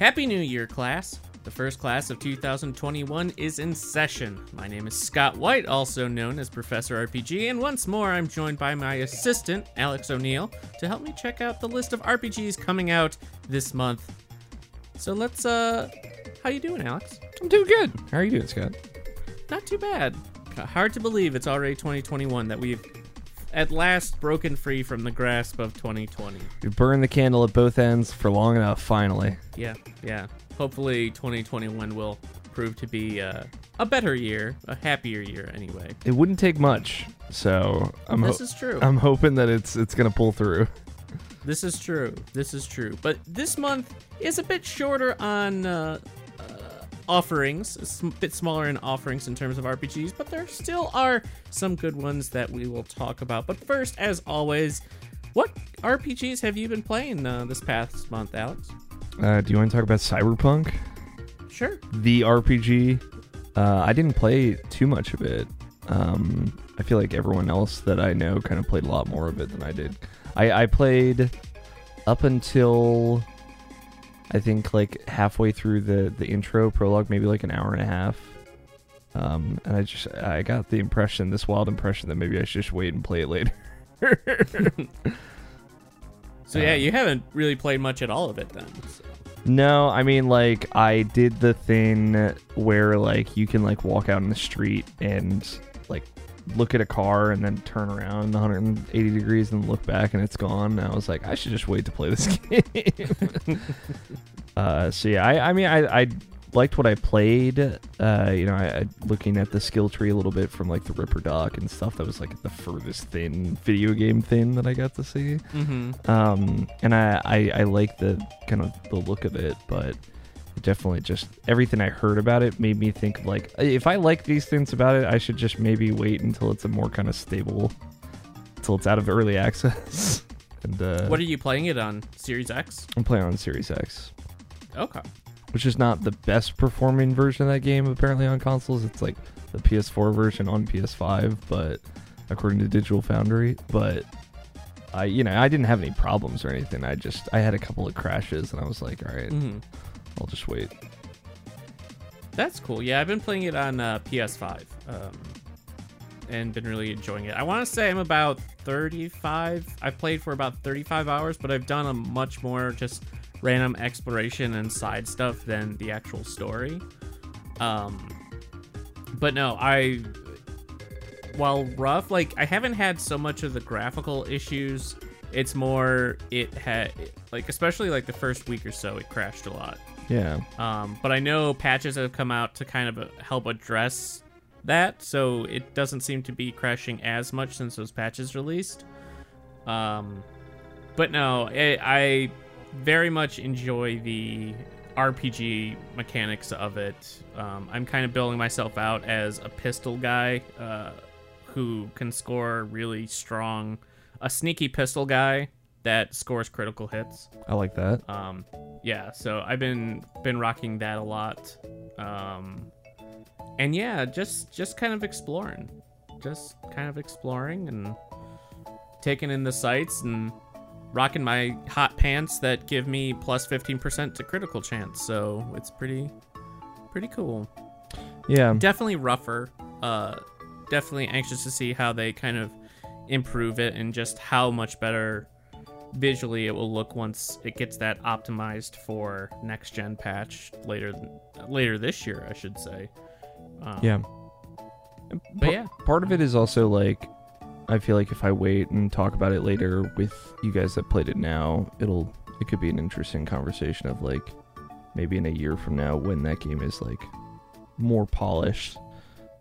Happy New Year, class! The first class of 2021 is in session. My name is Scott White, also known as Professor RPG, and once more I'm joined by my assistant, Alex O'Neill, to help me check out the list of RPGs coming out this month. So let's, uh, how you doing, Alex? I'm doing good. How are you doing, Scott? Not too bad. Hard to believe it's already 2021 that we've at last broken free from the grasp of 2020. We burned the candle at both ends for long enough, finally. Yeah, yeah. Hopefully 2021 will prove to be uh, a better year, a happier year anyway. It wouldn't take much, so I'm This ho- is true. I'm hoping that it's it's gonna pull through. This is true. This is true. But this month is a bit shorter on uh, uh, offerings, it's a bit smaller in offerings in terms of RPGs, but there still are some good ones that we will talk about. But first, as always, what RPGs have you been playing uh, this past month, Alex? Uh, do you want to talk about Cyberpunk, Sure. the RPG? Uh, I didn't play too much of it. Um, I feel like everyone else that I know kind of played a lot more of it than I did. I, I played up until I think like halfway through the the intro prologue, maybe like an hour and a half. Um, and I just I got the impression, this wild impression, that maybe I should just wait and play it later. So yeah, Uh, you haven't really played much at all of it then. so. No, I mean like I did the thing where like you can like walk out in the street and look at a car and then turn around 180 degrees and look back and it's gone. And I was like, I should just wait to play this game. uh, so yeah, I, I mean I, I liked what I played. Uh, you know, I, I looking at the skill tree a little bit from like the Ripper Doc and stuff. That was like the furthest thin video game thing that I got to see. Mm-hmm. Um, and I, I, I like the kind of the look of it, but definitely just everything I heard about it made me think like if I like these things about it, I should just maybe wait until it's a more kind of stable, until it's out of early access. and uh, What are you playing it on? Series X? I'm playing on Series X, Okay. which is not the best performing version of that game apparently on consoles. It's like the PS4 version on PS5, but according to Digital Foundry, but. I, you know, I didn't have any problems or anything. I just, I had a couple of crashes, and I was like, all right, Mm-hmm. I'll just wait. That's cool. Yeah, I've been playing it on uh, PS5 um, and been really enjoying it. I want to say I'm about 35. I've played for about 35 hours, but I've done a much more just random exploration and side stuff than the actual story. Um, but no, I while rough, like I haven't had so much of the graphical issues. It's more it had like especially like the first week or so, it crashed a lot. Yeah. Um, but I know patches have come out to kind of uh, help address that, so it doesn't seem to be crashing as much since those patches released. Um, but no, I, I very much enjoy the RPG mechanics of it. Um, I'm kind of building myself out as a pistol guy uh, who can score really strong, a sneaky pistol guy that scores critical hits. I like that. Um, yeah, so I've been been rocking that a lot. Um, and yeah, just just kind of exploring, just kind of exploring and taking in the sights and rocking my hot pants that give me plus 15% to critical chance. So it's pretty pretty cool. Yeah. Definitely rougher. Uh, definitely anxious to see how they kind of improve it and just how much better visually it will look once it gets that optimized for next gen patch later later this year, I should say. Um, Yeah. But yeah, Part of it is also like I feel like if I wait and talk about it later with you guys that played it now, it'll it could be an interesting conversation of like maybe in a year from now when that game is like more polished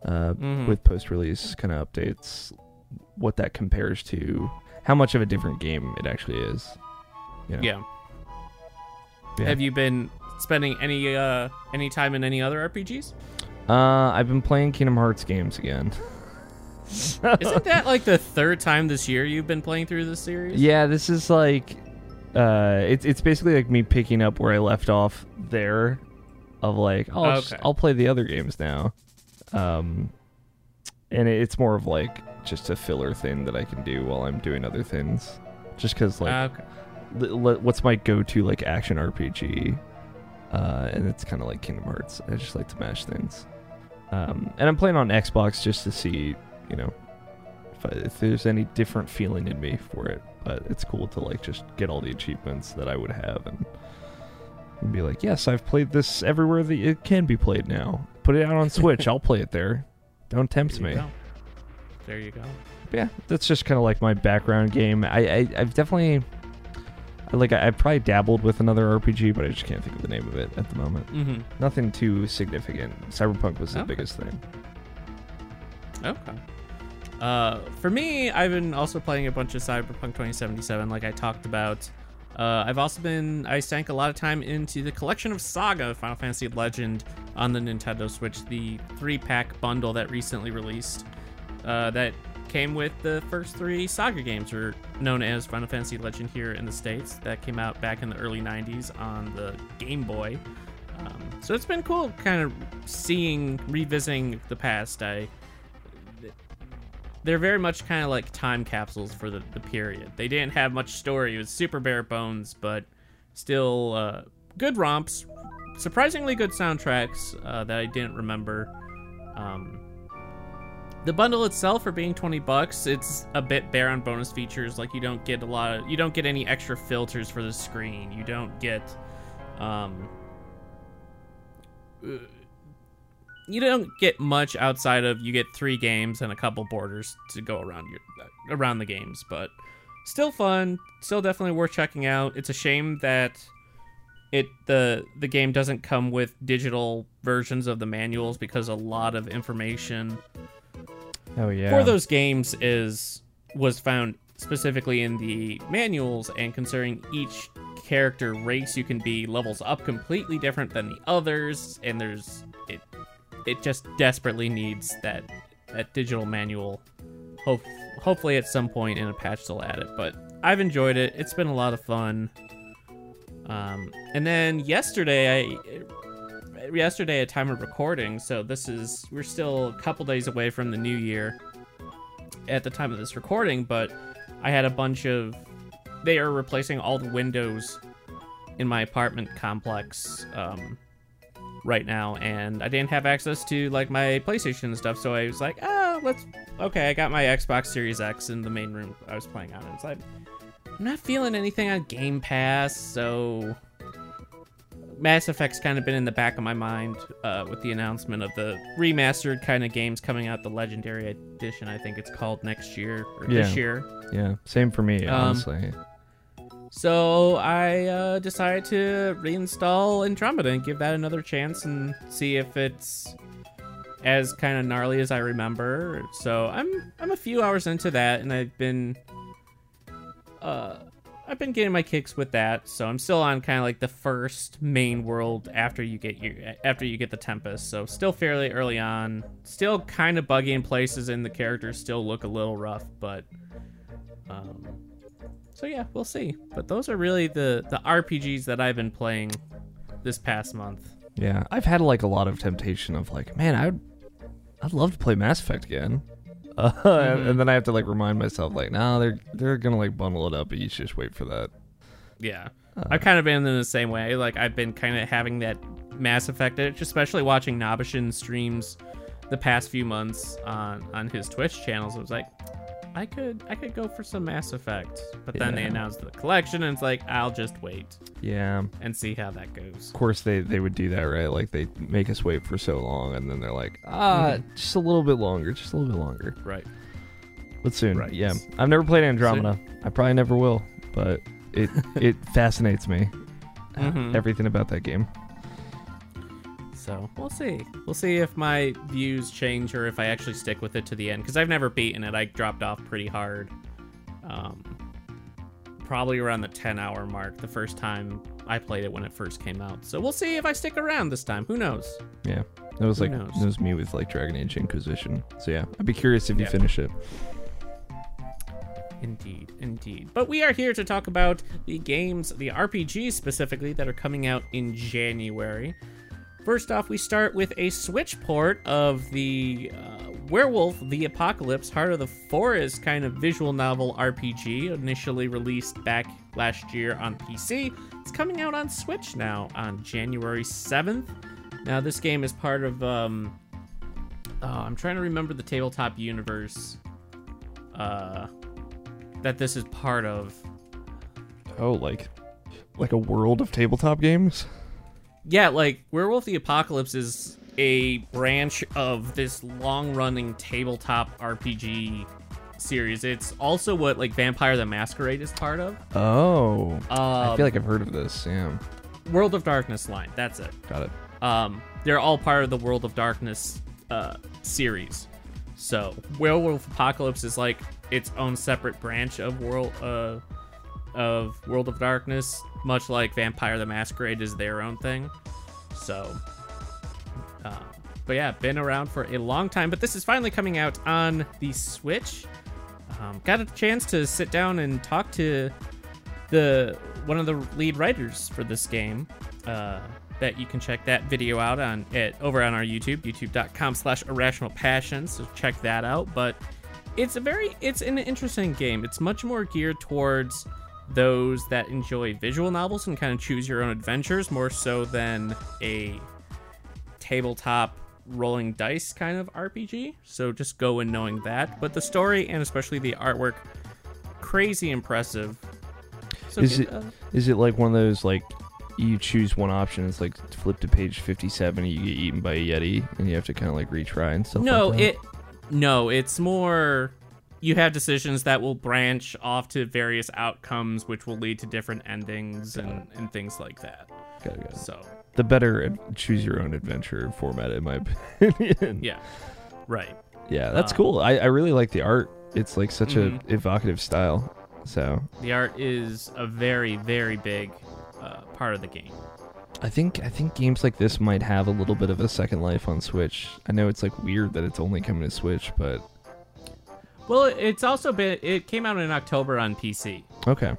uh, Mhm. with post-release kind of updates, what that compares to, how much of a different game it actually is. You know? Yeah. Yeah. Have you been spending any uh any time in any other RPGs? Uh, I've been playing Kingdom Hearts games again. Isn't that like the third time this year you've been playing through this series? Yeah, this is like, uh, it's it's basically like me picking up where I left off there, of like, oh, I'll, just- I'll play the other games now, um, and it- it's more of like just a filler thing that I can do while I'm doing other things, just because like, okay. li- li- what's my go-to like action RPG, uh, and it's kind of like Kingdom Hearts. I just like to mash things, um, and I'm playing on Xbox just to see, you know, if, I, if there's any different feeling in me for it. But it's cool to like just get all the achievements that I would have and, and be like, yes, I've played this everywhere that it can be played now. Put it out on Switch, I'll play it there. Don't tempt There me. go. There you go. But yeah, that's just kind of like my background game. I, I I've definitely like I, I've probably dabbled with another RPG, but I just can't think of the name of it at the moment. Mm-hmm. Nothing too significant. Cyberpunk was the Okay. biggest thing. Okay. Uh, for me, I've been also playing a bunch of Cyberpunk 2077, like I talked about. Uh, I've also been I sank a lot of time into the collection of Saga Final Fantasy Legend on the Nintendo Switch, the three-pack bundle that recently released. Uh, that came with the first three Saga games, or known as Final Fantasy Legend here in the states. That came out back in the early '90s on the Game Boy. Um, so it's been cool, kind of seeing, revisiting the past. I they're very much kind of like time capsules for the, the period. They didn't have much story. It was super bare bones, but still uh, good romps, surprisingly good soundtracks uh, that I didn't remember. Um, the bundle itself, for being twenty bucks, it's a bit bare on bonus features. Like you don't get a lot of, you don't get any extra filters for the screen. You don't get, um, uh, you don't get much outside of you get three games and a couple borders to go around your around the games, but still fun, still definitely worth checking out. It's a shame that it the the game doesn't come with digital versions of the manuals because a lot of information Oh yeah. for those games is was found specifically in the manuals and considering each character race you can be levels up completely different than the others and there's it it just desperately needs that that digital manual. Hope hopefully at some point in a patch they'll add it but i've enjoyed it. It's been a lot of fun. Um, and then yesterday i yesterday at time of recording so this is we're still a couple days away from the new year at the time of this recording but i had a bunch of they are replacing all the windows in my apartment complex um, right now and i didn't have access to like my playstation and stuff so i was like ah let's okay i got my xbox series x in the main room i was playing on it it's like i'm not feeling anything on game pass so Mass Effect's kind of been in the back of my mind uh, with the announcement of the remastered kind of games coming out, the Legendary Edition, I think it's called next year or this year. yeah, same for me, Um, honestly. So I uh, decided to reinstall Andromeda and give that another chance and see if it's as kind of gnarly as I remember. So I'm I'm a few hours into that, and I've been uh I've been getting my kicks with that. So I'm still on kind of like the first main world after you get your after you get the Tempest. So still fairly early on, still kind of buggy in places, and the characters still look a little rough, but. Um, so yeah, we'll see. But those are really the the RPGs that I've been playing this past month. Yeah, I've had like a lot of temptation of like, man, I'd I'd love to play Mass Effect again. Uh, Mhm. and then I have to like remind myself like, nah, they're they're gonna like bundle it up, but you should just wait for that. Yeah. Uh, I've kind of been in the same way. Like I've been kind of having that Mass Effect itch, especially watching Nabashin streams the past few months on on his Twitch channels. I was like, I could I could go for some Mass Effect, but then they announced the collection, and it's like I'll just wait yeah, and see how that goes. of course they they would do that, right? Like they make us wait for so long, and then they're like, ah, Mhm. just a little bit longer, just a little bit longer, Right. but soon. Right. Yeah, I've never played Andromeda. I probably never will, but it it fascinates me. Mhm. Everything about that game. So we'll see. We'll see if my views change or if I actually stick with it to the end. Because I've never beaten it. I dropped off pretty hard. Um, probably around the 10 hour mark the first time I played it when it first came out. So we'll see if I stick around this time. Who knows? Yeah, that was Who like knows? that was me with like Dragon Age Inquisition. So yeah, I'd be curious if you finish it. Indeed, indeed. But we are here to talk about the games, the RPGs specifically, that are coming out in January. First off, we start with a Switch port of the uh, Werewolf the Apocalypse Heart of the Forest kind of visual novel RPG, initially released back last year on PC. It's coming out on Switch now on January 7th. Now, this game is part of. Um, oh, I'm trying to remember the tabletop universe. Uh, that this is part of. Oh, like like a world of tabletop games. Yeah, like Werewolf the Apocalypse is a branch of this long-running tabletop RPG series. It's also what like Vampire the Masquerade is part of. Oh, I Um, feel like I've heard of this. Yeah, World of Darkness line. That's it. got it. Um, they're all part of the World of Darkness uh, series. So Werewolf Apocalypse is like its own separate branch of World uh, of World of Darkness, much like Vampire the Masquerade is their own thing. So, uh, but yeah, been around for a long time. But this is finally coming out on the Switch. Um, got a chance to sit down and talk to the one of the lead writers for this game. Uh, that you can check that video out on it over on our YouTube, youtube.com slash irrational passion. So check that out. But it's a very it's an interesting game. It's much more geared towards those that enjoy visual novels and kind of choose your own adventures more so than a tabletop rolling dice kind of RPG. So just go in knowing that. But the story and especially the artwork, crazy impressive. So Is get, it- uh, Is it like one of those like you choose one option, it's like flip to page fifty-seven, and you get eaten by a yeti, and you have to kind of like retry and stuff. no, like that? it no, it's more you have decisions that will branch off to various outcomes which will lead to different endings and, and things like that. Got it, got it. So the better choose your own adventure format, in my opinion. yeah. Right. Yeah, that's Um, cool. I, I really like the art. It's like such Mhm. a evocative style. So The art is a very, very big uh, part of the game. I think I think games like this might have a little bit of a second life on Switch. I know it's like weird that it's only coming to Switch, but Well, it's also been it came out in October on PC. okay.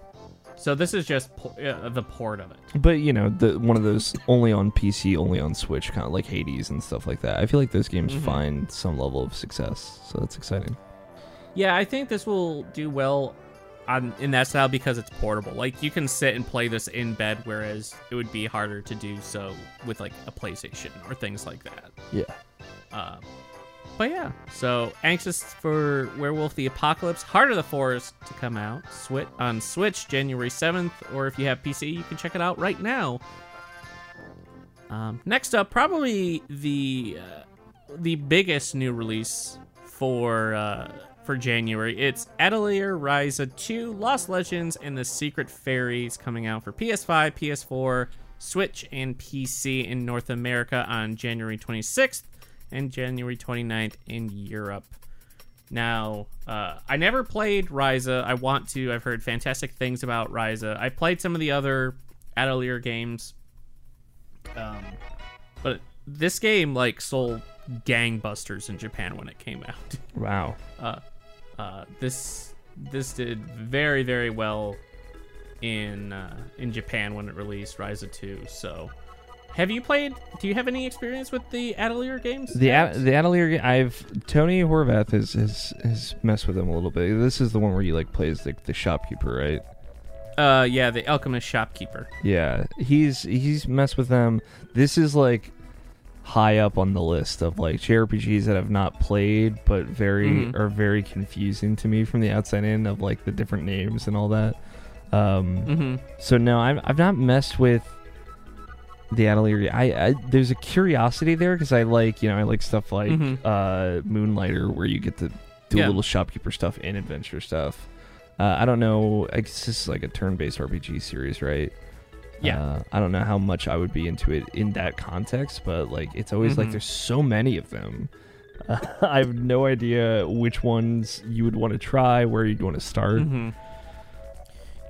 So this is just po- uh, the port of it. But you know, the one of those only on PC, only on Switch, kind of like Hades and stuff like that. I feel like those games Mhm. find some level of success, so that's exciting. Yeah, I think this will do well on in that style because it's portable. Like you can sit and play this in bed, whereas it would be harder to do so with like a PlayStation or things like that. Yeah. Uh, but yeah, so anxious for Werewolf the Apocalypse Heart of the Forest to come out on Switch January 7th, or if you have PC, you can check it out right now. Um, next up, probably the uh, the biggest new release for uh, for January. It's Atelier Ryza 2 Lost Legends and the Secret Fairies coming out for PS5, PS4, Switch, and PC in North America on January 26th and January 29th in Europe. Now, uh, I never played Ryza. I want to. I've heard fantastic things about Ryza. I played some of the other Atelier games. Um, but this game like sold gangbusters in Japan when it came out. Wow. Uh, uh, this this did very very well in uh, in Japan when it released Ryza 2. So, have you played? Do you have any experience with the Atelier games? The? Ad- the Atelier, I've Tony Horvath has, has has messed with them a little bit. This is the one where you like plays the, the shopkeeper, right? uh yeah, the Alchemist Shopkeeper. Yeah, he's he's messed with them. This is like high up on the list of like JRPGs that I've not played, but very Mhm. are very confusing to me from the outside in of like the different names and all that. Um, Mm-hmm. So no, I've I've not messed with the Atelier. I, I there's a curiosity there because I like you know I like stuff like Mhm. uh, Moonlighter where you get to do Yeah. a little shopkeeper stuff and adventure stuff. Uh, I don't know. I guess this is like a turn-based RPG series, right? Yeah. Uh, I don't know how much I would be into it in that context, but like it's always like Mhm. there's so many of them. Uh, I have no idea which ones you would want to try, where you'd want to start. hmm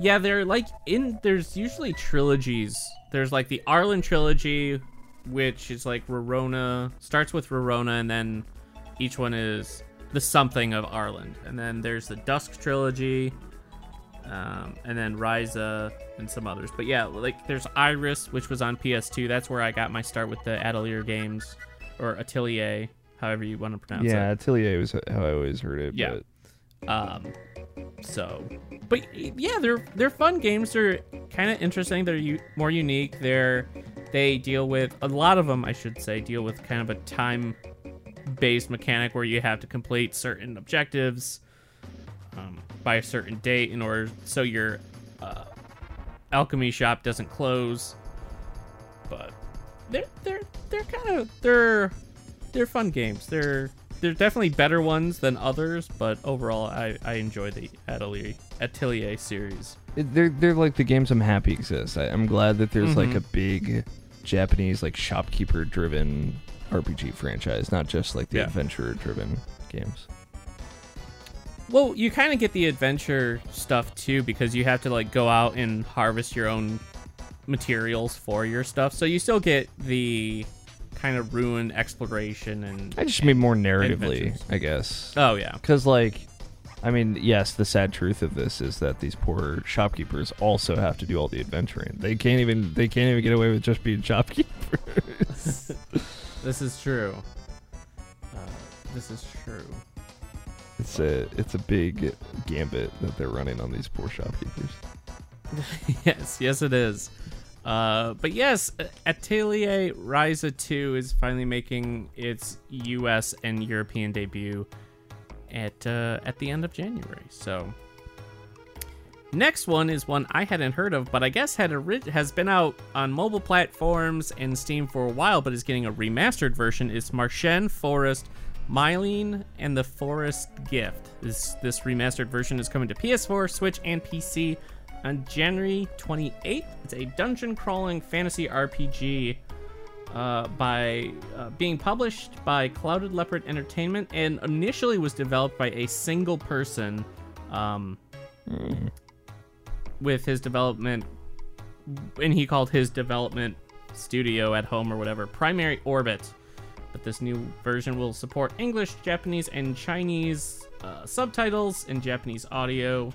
Yeah, they're like in. There's usually trilogies. There's like the Arland trilogy, which is like Rorona starts with Rorona, and then each one is the something of Arland. And then there's the Dusk trilogy, um, and then Ryza and some others. But yeah, like there's Iris, which was on PS2. That's where I got my start with the Atelier games, or Atelier, however you want to pronounce it. Yeah, Atelier was how I always heard it. Yeah. but- Um, so, but yeah, they're they're fun games. They're kind of interesting. They're u- more unique. They're they deal with a lot of them, I should say, deal with kind of a time based mechanic where you have to complete certain objectives um, by a certain date in order so your uh, alchemy shop doesn't close. But they're they're they're kind of they're they're fun games. They're they're definitely better ones than others, but overall, I, I enjoy the Atelier Atelier series. It- they're they're like the games I'm happy exist. I, I'm glad that there's like Mhm. a big Japanese like shopkeeper driven RPG franchise, not just like the Yeah. adventurer driven games. Well, you kind of get the adventure stuff too because you have to like go out and harvest your own materials for your stuff. So you still get the kind of ruined exploration and I just mean more narratively, Adventures. I guess. oh yeah, Because, like, I mean, yes, the sad truth of this is that these poor shopkeepers also have to do all the adventuring. They can't even they can't even get away with just being shopkeepers. this is true. Uh, this is true. it's a it's a big gambit that they're running on these poor shopkeepers. yes, yes, it is. Uh, but yes, Atelier Ryza 2 is finally making its U.S. and European debut at uh, at the end of January. So, next one is one I hadn't heard of, but I guess had ori- has been out on mobile platforms and Steam for a while, but is getting a remastered version. Is Marchen Forest. Mylene and the Forest Gift. This this remastered version is coming to PS4, Switch, and PC on January 28th. It's a dungeon crawling fantasy RPG uh, by uh, being published by Clouded Leopard Entertainment and initially was developed by a single person um, with his development, and he called his development studio at home or whatever Primary Orbit. But this new version will support English, Japanese, and Chinese uh, subtitles and Japanese audio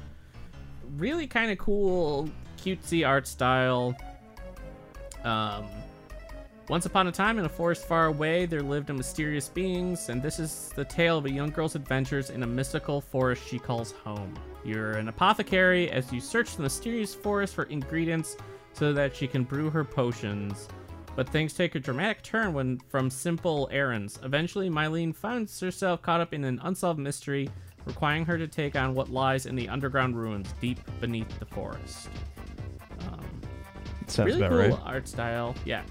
really kind of cool, cutesy art style. Um, once upon a time, in a forest far away, there lived a mysterious beings, and this is the tale of a young girl's adventures in a mystical forest she calls home. You're an apothecary as you search the mysterious forest for ingredients so that she can brew her potions. But things take a dramatic turn when from simple errands. Eventually, Mylene finds herself caught up in an unsolved mystery, requiring her to take on what lies in the underground ruins deep beneath the forest. Um, Sounds really about cool right. art style, yeah.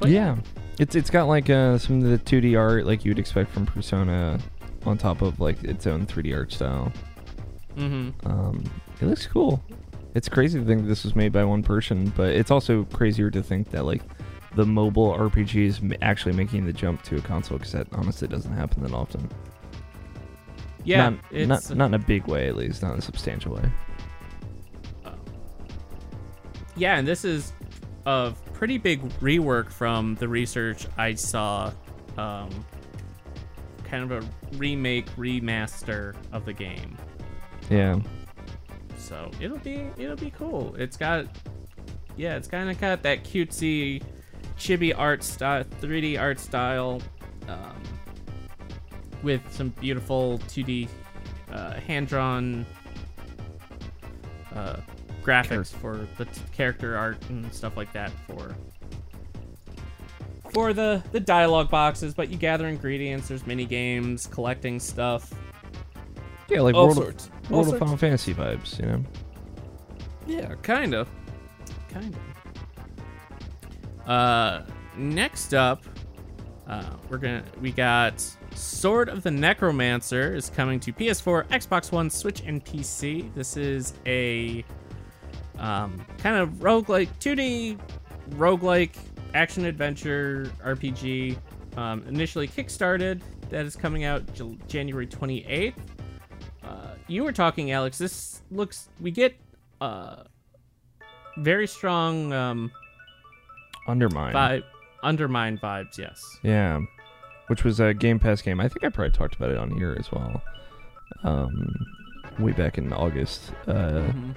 But yeah. It's it's got like uh, some of the 2D art like you'd expect from Persona on top of like its own 3D art style. Mm-hmm. Um, it looks cool. It's crazy to think this was made by one person, but it's also crazier to think that like the mobile RPG is actually making the jump to a console because that honestly doesn't happen that often. Yeah, not, it's not not in a big way at least, not in a substantial way. yeah, and this is a pretty big rework from the research I saw. Um, kind of a remake, remaster of the game. Yeah, So it'll be it'll be cool. It's got yeah, it's kind of got that cutesy, chibi art style, 3D art style, um, with some beautiful 2D uh, hand drawn uh, graphics for the t- character art and stuff like that for for the the dialogue boxes. But you gather ingredients. There's mini games, collecting stuff. yeah, like All World, sorts. of, All World of. Final Fantasy vibes, you know. Yeah, kind of. Kind of. Uh, next up, uh, we're gonna we got Sword of the Necromancer is coming to PS4, Xbox One, Switch, and PC. This is a Um, kind of roguelike, 2D roguelike action adventure RPG. Um, initially kickstarted. That is coming out J- January 28th. Uh, you were talking, Alex. This looks. We get uh, very strong um, Undermine. vibe, undermine vibes. Yes. Yeah, which was a Game Pass game. I think I probably talked about it on here as well. Um, way back in August. Uh, Mhm.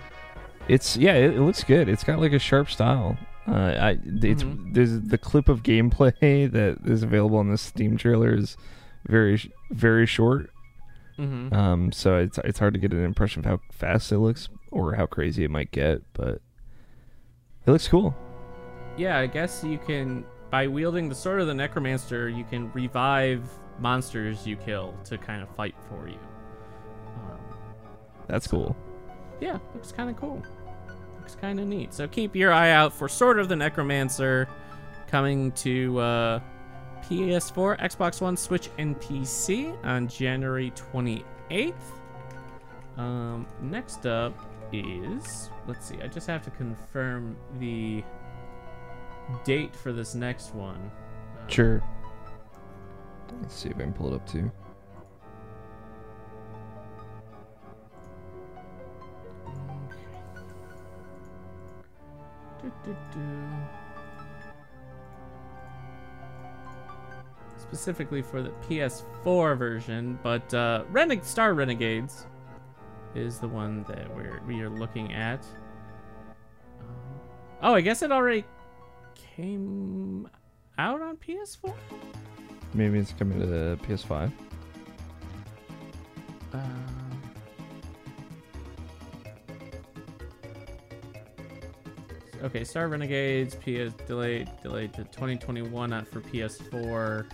it's yeah, it, it looks good. It's got like a sharp style. Uh, I it's Mhm. there's the clip of gameplay that is available in the Steam trailer is very very short. Mhm. Um, so it's it's hard to get an impression of how fast it looks or how crazy it might get, but it looks cool. Yeah, I guess you can by wielding the sword of the necromancer, you can revive monsters you kill to kind of fight for you. Um, That's cool. yeah, looks kind of cool. Looks kind of neat. So keep your eye out for Sword of the Necromancer coming to uh, PS4, Xbox One, Switch, and PC on January 28th. Um, next up is let's see. I just have to confirm the date for this next one. Uh, Sure. Let's see if I can pull it up too. Do, do, do. Specifically for the PS4 version, but uh, Star Renegades is the one that we're we are looking at. Um, oh, I guess it already came out on PS4. Maybe it's coming to the PS5. Um, okay, Star Renegades PS delayed delayed to 2021, not for PS4.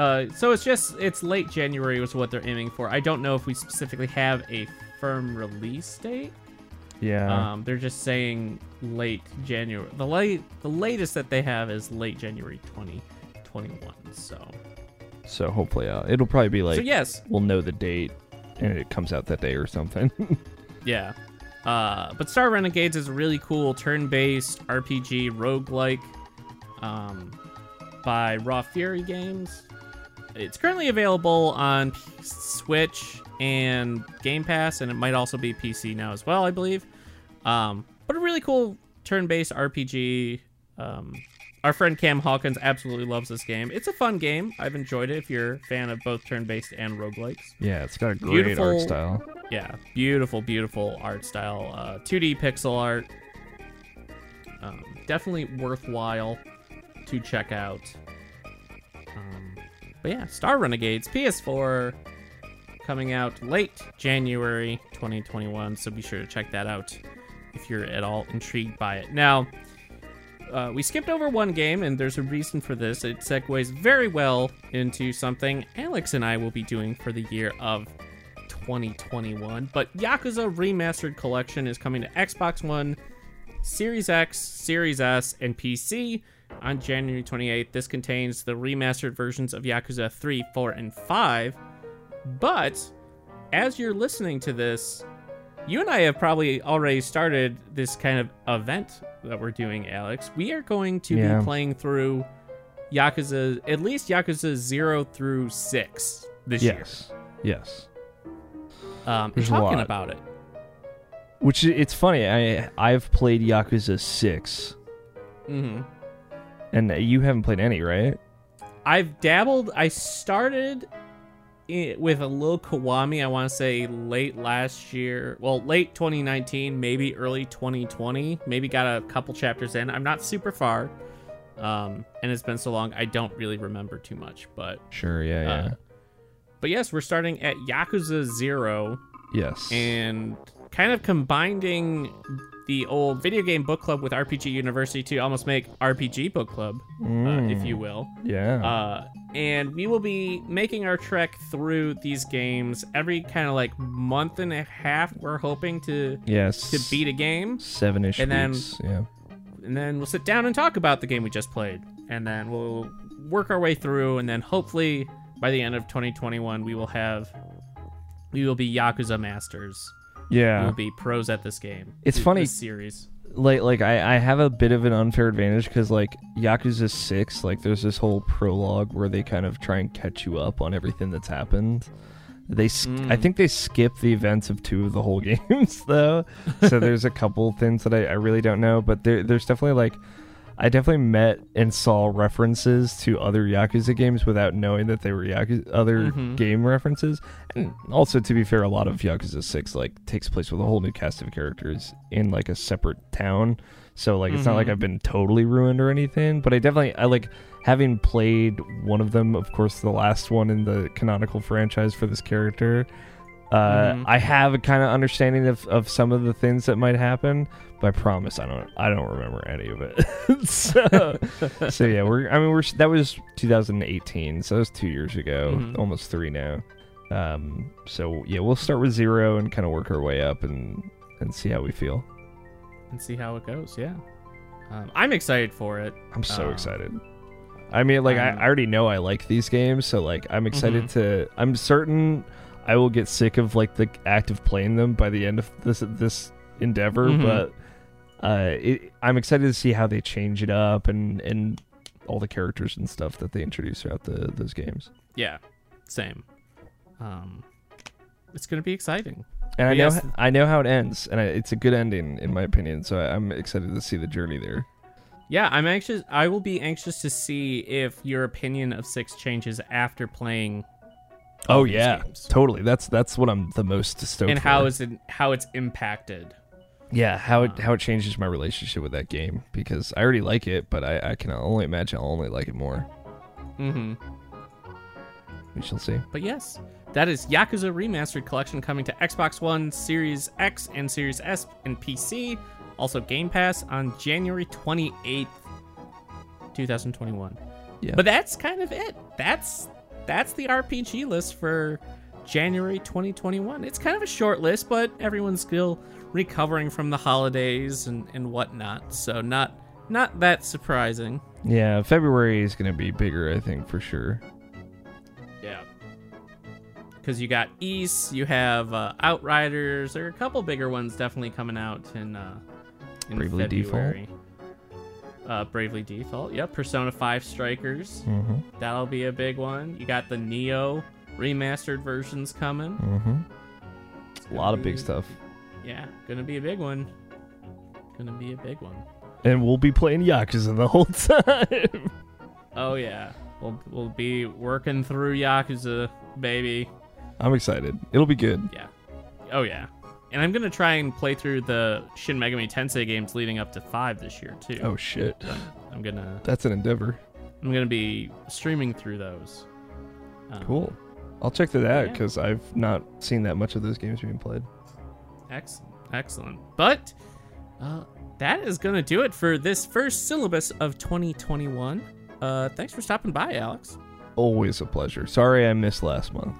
Uh, so it's just it's late January was what they're aiming for. I don't know if we specifically have a firm release date. Yeah. Um, they're just saying late January. The late, the latest that they have is late January 2021. So, so hopefully, uh, it'll probably be like so yes, we'll know the date and it comes out that day or something. yeah. Uh, but Star Renegades is a really cool turn-based RPG roguelike um, by Raw Fury Games. It's currently available on Switch and Game Pass, and it might also be PC now as well, I believe. Um, but a really cool turn-based RPG. Um, our friend Cam Hawkins absolutely loves this game. It's a fun game. I've enjoyed it. If you're a fan of both turn-based and roguelikes. yeah, it's got a great Beautiful- art style. Yeah, beautiful, beautiful art style. Uh, 2D pixel art. Um, definitely worthwhile to check out. But yeah, Star Renegades PS4 coming out late January 2021. So be sure to check that out if you're at all intrigued by it. Now, uh, we skipped over one game, and there's a reason for this. It segues very well into something Alex and I will be doing for the year of 2021. But Yakuza Remastered Collection is coming to Xbox One, Series X, Series S, and PC on January 28th. This contains the remastered versions of Yakuza 3, 4, and 5. But as you're listening to this, you and I have probably already started this kind of event that we're doing, Alex. We are going to Yeah. be playing through Yakuza, at least Yakuza 0 through 6 this year Yes. Yes. um, There's talking about it. Which it's funny. I I've played Yakuza six, hmm and you haven't played any, right? I've dabbled. I started with a little Kiwami. I want to say late last year. Well, late 2019, maybe early 2020. Maybe got a couple chapters in. I'm not super far, um, and it's been so long. I don't really remember too much. But Sure. Yeah. Yeah. uh, but yes, we're starting at Yakuza Zero. yes. and kind of combining the old video game book club with RPG University to almost make RPG book club, uh, if Mm, you will. Yeah. Uh, and we will be making our trek through these games every kind of like month and a half. We're hoping to yes. to beat a game, seven-ish and then- weeks. yeah. and then we'll sit down and talk about the game we just played, and then we'll work our way through, and then hopefully by the end of 2021, we will have we will be Yakuza masters. Yeah. We'll be pros at this game. It's Th- funny- this series. like like I, I have a bit of an unfair advantage because like Yakuza Six, like there's this whole prologue where they kind of try and catch you up on everything that's happened. They sk- I Mm. think they skip the events of two of the whole games though, so there's a couple things that I, I really don't know. But there there's definitely like I definitely met and saw references to other Yakuza games without knowing that they were Yakuza other Mhm. game references. And also, to be fair, a lot of Yakuza Six like takes place with a whole new cast of characters in like a separate town. So like, it's not like Mhm. I've been totally ruined or anything. But I definitely I like having played one of them. Of course, the last one in the canonical franchise for this character. Uh, Mhm. I have a kind of understanding of, of some of the things that might happen, but I promise I don't I don't remember any of it. so, so yeah, we're I mean we're that was 2018, so that was two years ago, Mhm. almost three now. Um, so yeah, we'll start with zero and kind of work our way up and and see how we feel. and see how it goes. Yeah, um, I'm excited for it. I'm so Um, excited. I mean, like I, I'm- already know I like these games, so like I'm excited Mhm. to. I'm certain I will get sick of like the act of playing them by the end of this this endeavor, Mhm. but uh, it, I'm excited to see how they change it up and and all the characters and stuff that they introduce throughout the those games. Yeah, same. Um, it's gonna be exciting. And I know yes- I know how it ends, and I, it's a good ending in my opinion. So I, I'm excited to see the journey there. Yeah, I'm anxious. I will be anxious to see if your opinion of six changes after playing. Oh yeah, games. totally. That's that's what I'm the most stoked and for. how is it how it's impacted. Yeah, how it Uh, how it changes my relationship with that game because I already like it, but I, I can only imagine I'll only like it more. Mm-hmm. We shall see. But yes, that is Yakuza Remastered Collection coming to Xbox One, Series X, and Series S and PC. Also Game Pass on January 28th, 2021. Yeah. But that's kind of it. That's that's the RPG list for January 2021. It's kind of a short list, but everyone's still recovering from the holidays and, and whatnot. So not not that surprising. Yeah, February is gonna be bigger, I think for sure. Yeah. Because you got East, you have uh, Outriders. There are a couple bigger ones definitely coming out in uh, in Bravely Default. Uh, Bravely Default. Yep. Persona 5 Strikers. Mm-hmm. That'll be a big one. You got the Neo remastered versions coming. Mm-hmm. A lot of big stuff, Yeah, gonna be a big one. Gonna be a big one. and we'll be playing Yakuza the whole time. Oh yeah, we'll we'll be working through Yakuza, baby. I'm excited. It'll be good. Yeah. Oh yeah. And I'm gonna try and play through the Shin Megami Tensei games leading up to five this year too. Oh shit, I'm gonna that's an endeavor. I'm gonna be streaming through those. Um, Cool. I'll check that out Yeah. because I've not seen that much of those games being played. Excellent. Excellent. But uh, that is gonna do it for this first syllabus of 2021. Uh, thanks for stopping by, Alex. Always a pleasure. Sorry I missed last month.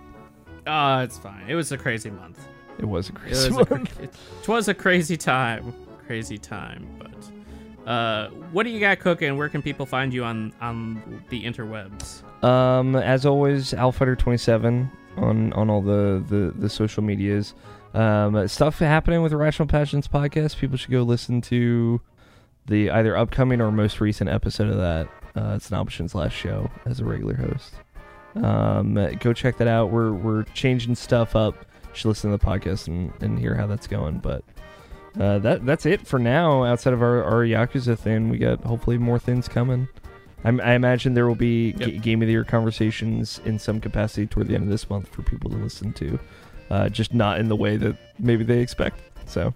Uh, it's fine. It was a crazy month. It was a It crazy was a, cra- it, it was a crazy time. Crazy time. But uh, what do you got cooking? Where can people find you on on the interwebs? Um, as always, Alfighter27 on on all the the, the social medias. Um, stuff happening with Rational Passions podcast. People should go listen to the either upcoming or most recent episode of that. Uh, it's an options last show as a regular host. Um, go check that out. We're we're changing stuff up. Should listen to the podcast and, and hear how that's going. But uh, that that's it for now. Outside of our, our Yakuza thing, we got hopefully more things coming. I'm, I imagine there will be Yep. g- game of the year conversations in some capacity toward the end of this month for people to listen to, uh, just not in the way that maybe they expect. So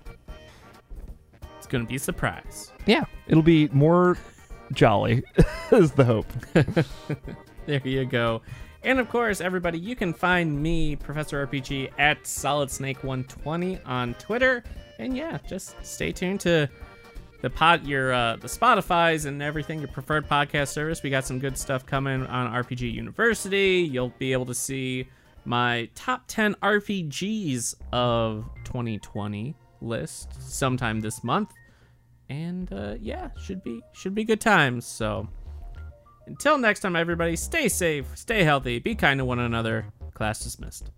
It's gonna be a surprise. yeah, it'll be more jolly, is the hope. There you go. And of course, everybody, you can find me, Professor RPG, at SolidSnake120 on Twitter. And yeah, just stay tuned to the pot your uh, the Spotify's and everything, your preferred podcast service. We got some good stuff coming on RPG University. You'll be able to see my top 10 RPGs of 2020 list sometime this month. And uh, yeah, should be should be good times. So Until next time, everybody, stay safe, stay healthy, be kind to one another. Class dismissed.